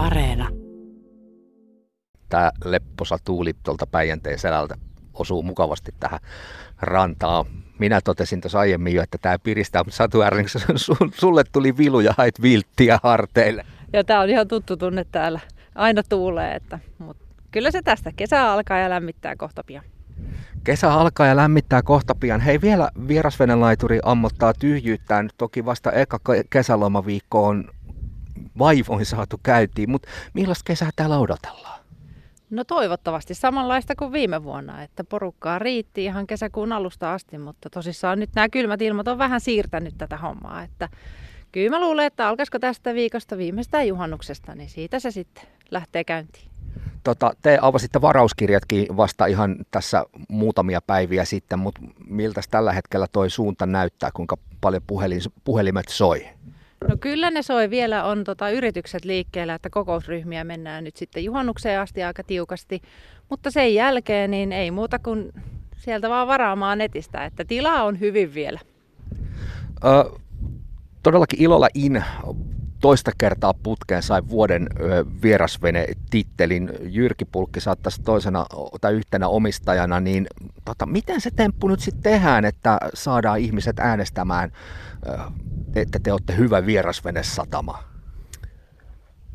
Areena. Tämä lepposa tuuli tuolta Päijänteen selältä osuu mukavasti tähän rantaan. Minä totesin tuossa aiemmin jo, että tämä piristää, mutta Satu Erling, sulle tuli vilu ja hait vilttiä harteille. Ja tämä on ihan tuttu tunne täällä. Aina tuulee, että, mutta kyllä se tästä kesä alkaa ja lämmittää kohta pian. Kesä alkaa ja lämmittää kohta pian. Hei, vielä vierasvenelaituri ammottaa tyhjyyttään. Toki vasta eka kesälomaviikko on vaivoin saatu käyntiin, mutta millaista kesää täällä odotellaan? No toivottavasti samanlaista kuin viime vuonna, että porukkaa riitti ihan kesäkuun alusta asti, mutta tosissaan nyt nämä kylmät ilmat on vähän siirtänyt tätä hommaa, että kyllä mä luulen, että alkaisiko tästä viikosta viimeistään juhannuksesta, niin siitä se sitten lähtee käyntiin. Tota, te avasitte varauskirjatkin vasta ihan tässä muutamia päiviä sitten, mutta miltä tällä hetkellä toi suunta näyttää, kuinka paljon puhelin, puhelimet soi? No kyllä ne soi. Vielä on tota, yritykset liikkeellä, että kokousryhmiä mennään nyt sitten juhannukseen asti aika tiukasti. Mutta sen jälkeen niin ei muuta kuin sieltä vaan varaamaan netistä, että tilaa on hyvin vielä. Ö, todellakin ilolla in toista kertaa putkeen sai vuoden vierasvene-tittelin. Jyrki Pulkki saattaisi toisena tai yhtenä omistajana, niin tota, miten se temppu nyt sitten tehdään, että saadaan ihmiset äänestämään, että te olette hyvä vierasvene-satama?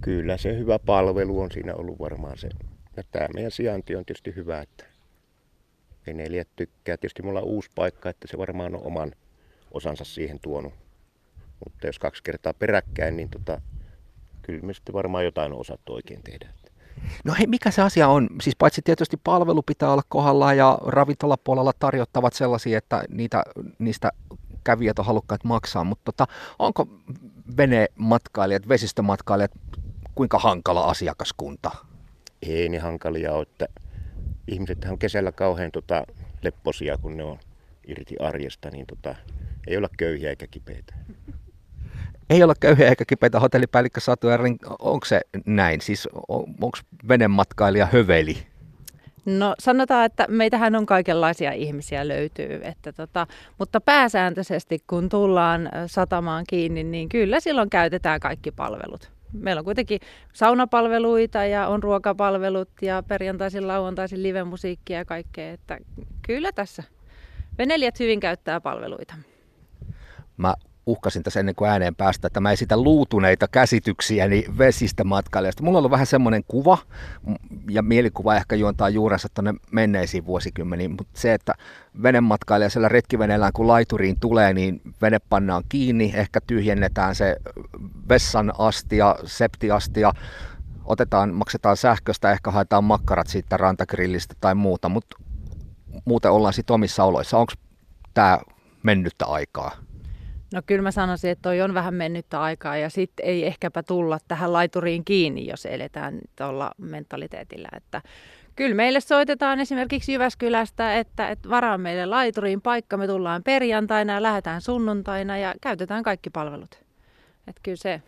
Kyllä se hyvä palvelu on siinä ollut varmaan se. Ja tämä meidän sijainti on tietysti hyvä, että veneilijät tykkää. Tietysti mulla on uusi paikka, että se varmaan on oman osansa siihen tuonut mutta jos kaksi kertaa peräkkäin, niin tota, kyllä me sitten varmaan jotain on osattu oikein tehdä. No hei, mikä se asia on? Siis paitsi tietysti palvelu pitää olla kohdallaan ja ravintolapuolella tarjottavat sellaisia, että niitä, niistä kävijät on halukkaat maksaa, mutta tota, onko venematkailijat, vesistömatkailijat, kuinka hankala asiakaskunta? Ei niin hankalia ole, että ihmiset on kesällä kauhean tota, lepposia, kun ne on irti arjesta, niin tota, ei olla köyhiä eikä kipeitä ei olla köyhiä eikä kipeitä hotellipäällikkö Satu Erling. Onko se näin? Siis onko venematkailija höveli? No sanotaan, että meitähän on kaikenlaisia ihmisiä löytyy, että tota, mutta pääsääntöisesti kun tullaan satamaan kiinni, niin kyllä silloin käytetään kaikki palvelut. Meillä on kuitenkin saunapalveluita ja on ruokapalvelut ja perjantaisin, lauantaisin livemusiikkia ja kaikkea, että kyllä tässä venelijät hyvin käyttää palveluita. Mä uhkasin tässä ennen kuin ääneen päästä, että mä esitän luutuneita käsityksiä niin vesistä matkailijasta. Mulla on ollut vähän semmoinen kuva, ja mielikuva ehkä juontaa juurensa tuonne menneisiin vuosikymmeniin, mutta se, että venematkailija siellä retkiveneellään kun laituriin tulee, niin vene pannaan kiinni, ehkä tyhjennetään se vessan astia, septiastia, otetaan, maksetaan sähköstä, ehkä haetaan makkarat siitä rantagrillistä tai muuta, mutta muuten ollaan sitten omissa oloissa. Onko tämä mennyttä aikaa? No kyllä mä sanoisin, että toi on vähän mennyttä aikaa ja sitten ei ehkäpä tulla tähän laituriin kiinni, jos eletään tuolla mentaliteetillä. Että kyllä meille soitetaan esimerkiksi Jyväskylästä, että, että varaa meille laituriin paikka, me tullaan perjantaina ja lähdetään sunnuntaina ja käytetään kaikki palvelut. Että kyllä se,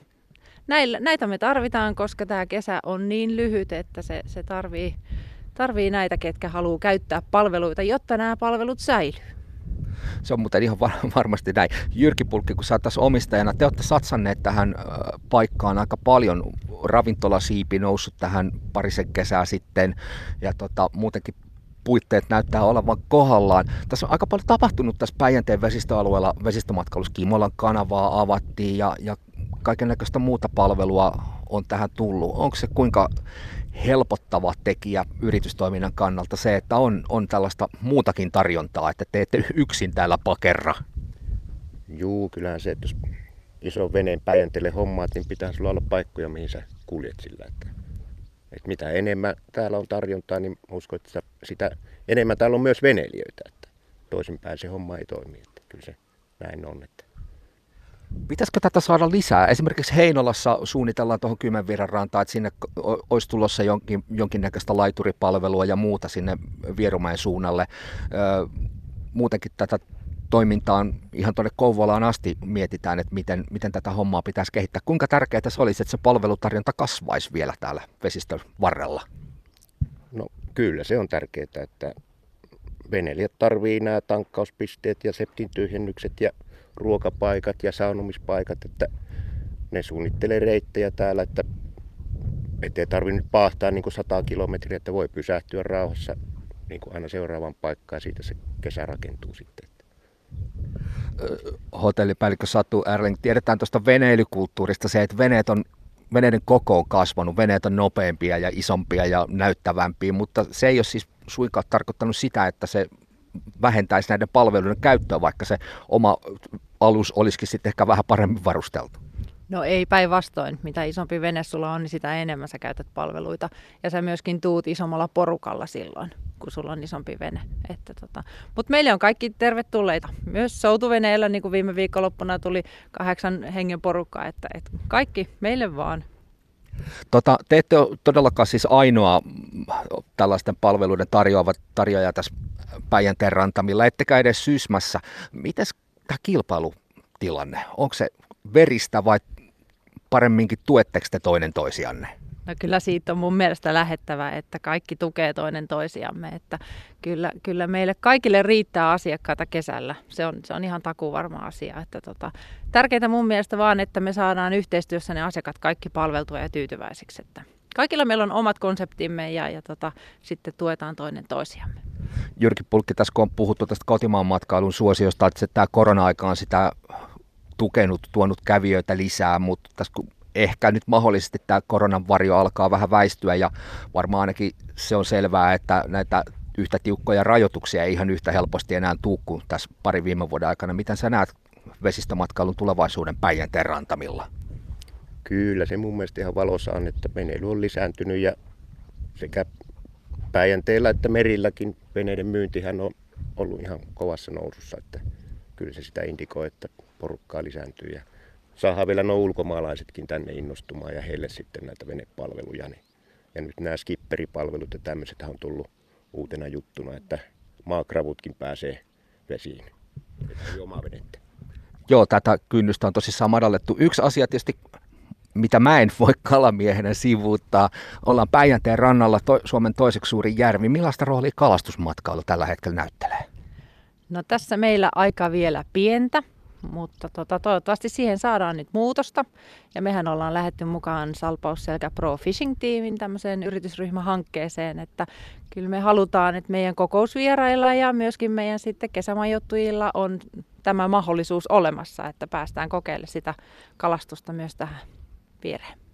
näillä, näitä me tarvitaan, koska tämä kesä on niin lyhyt, että se, se tarvii, tarvii näitä, ketkä haluaa käyttää palveluita, jotta nämä palvelut säilyy. Se on muuten ihan varmasti näin. Jyrki Pulkki, kun sä tässä omistajana, te olette satsanneet tähän paikkaan aika paljon. Ravintolasiipi noussut tähän parisen kesää sitten ja tota, muutenkin puitteet näyttää olevan kohdallaan. Tässä on aika paljon tapahtunut tässä Päijänteen vesistöalueella vesistömatkailussa. Kimolan kanavaa avattiin ja, ja kaiken näköistä muuta palvelua on tähän tullut. Onko se kuinka helpottava tekijä yritystoiminnan kannalta se, että on, on tällaista muutakin tarjontaa, että te ette yksin täällä pakerra? Juu, kyllähän se, että jos iso veneen päijänteelle hommaat, niin pitää sulla olla paikkoja, mihin sä kuljet sillä. Että, että mitä enemmän täällä on tarjontaa, niin uskon, että sitä enemmän täällä on myös veneilijöitä. Että toisinpäin se homma ei toimi. Että kyllä se näin on. Että Pitäisikö tätä saada lisää? Esimerkiksi Heinolassa suunnitellaan tuohon Kymmenvirran rantaan, että sinne olisi tulossa jonkin, jonkinnäköistä laituripalvelua ja muuta sinne Vierumäen suunnalle. muutenkin tätä toimintaa ihan tuonne Kouvolaan asti mietitään, että miten, miten tätä hommaa pitäisi kehittää. Kuinka tärkeää se olisi, että se palvelutarjonta kasvaisi vielä täällä vesistön varrella? No kyllä se on tärkeää, että veneilijät tarvii nämä tankkauspisteet ja septin tyhjennykset ja ruokapaikat ja saunomispaikat, että ne suunnittelee reittejä täällä, että ettei tarvitse nyt paahtaa niin 100 kilometriä, että voi pysähtyä rauhassa niin kuin aina seuraavan paikkaan siitä se kesä rakentuu sitten. Hotellipäällikkö Satu Erling, tiedetään tuosta veneilykulttuurista se, että veneet on veneiden koko on kasvanut, veneet on nopeampia ja isompia ja näyttävämpiä, mutta se ei ole siis suinkaan tarkoittanut sitä, että se vähentäisi näiden palveluiden käyttöä, vaikka se oma alus olisikin sitten ehkä vähän paremmin varusteltu. No ei päinvastoin. Mitä isompi vene sulla on, niin sitä enemmän sä käytät palveluita. Ja sä myöskin tuut isommalla porukalla silloin, kun sulla on isompi vene. Että tota. Mutta meille on kaikki tervetulleita. Myös soutuveneellä, niin kuin viime viikonloppuna tuli kahdeksan hengen porukkaa. Että, että kaikki meille vaan. Tota, te ette ole todellakaan siis ainoa tällaisten palveluiden tarjoava tarjoaja tässä Päijänteen rantamilla, ettekä edes Sysmässä. Mites tämä kilpailutilanne? Onko se veristä vai paremminkin tuetteko te toinen toisianne? No kyllä siitä on mun mielestä lähettävä, että kaikki tukee toinen toisiamme. Että kyllä, kyllä meille kaikille riittää asiakkaita kesällä. Se on, se on ihan takuvarma asia. Että tota, tärkeintä mun mielestä vaan, että me saadaan yhteistyössä ne asiakkaat kaikki palveltua ja tyytyväisiksi. Että kaikilla meillä on omat konseptimme ja, ja tota, sitten tuetaan toinen toisiamme. Jyrki Pulkki, tässä kun on puhuttu tästä kotimaan matkailun suosiosta, että tämä korona-aika on sitä tukenut, tuonut kävijöitä lisää, mutta tässä kun ehkä nyt mahdollisesti tämä koronan varjo alkaa vähän väistyä ja varmaan ainakin se on selvää, että näitä yhtä tiukkoja rajoituksia ei ihan yhtä helposti enää tuu kuin tässä pari viime vuoden aikana. Miten sä näet vesistömatkailun tulevaisuuden Päijänteen rantamilla? Kyllä, se mun mielestä ihan valossa on, että veneily on lisääntynyt ja sekä Päijänteellä että merilläkin veneiden myyntihän on ollut ihan kovassa nousussa, että kyllä se sitä indikoi, että porukkaa lisääntyy ja saadaan vielä nuo ulkomaalaisetkin tänne innostumaan ja heille sitten näitä venepalveluja. Niin. Ja nyt nämä skipperipalvelut ja tämmöiset on tullut uutena juttuna, että maakravutkin pääsee vesiin. Että omaa venettä. Joo, tätä kynnystä on tosissaan madallettu. Yksi asia tietysti, mitä mä en voi kalamiehenä sivuuttaa. Ollaan Päijänteen rannalla, to- Suomen toiseksi suurin järvi. Millaista roolia kalastusmatkailu tällä hetkellä näyttelee? No tässä meillä aika vielä pientä, mutta tota, toivottavasti siihen saadaan nyt muutosta. Ja mehän ollaan lähetty mukaan Salpausselkä Pro Fishing-tiimin tämmöiseen yritysryhmähankkeeseen, että kyllä me halutaan, että meidän kokousvierailla ja myöskin meidän sitten kesämajoittujilla on tämä mahdollisuus olemassa, että päästään kokeilemaan sitä kalastusta myös tähän viereen.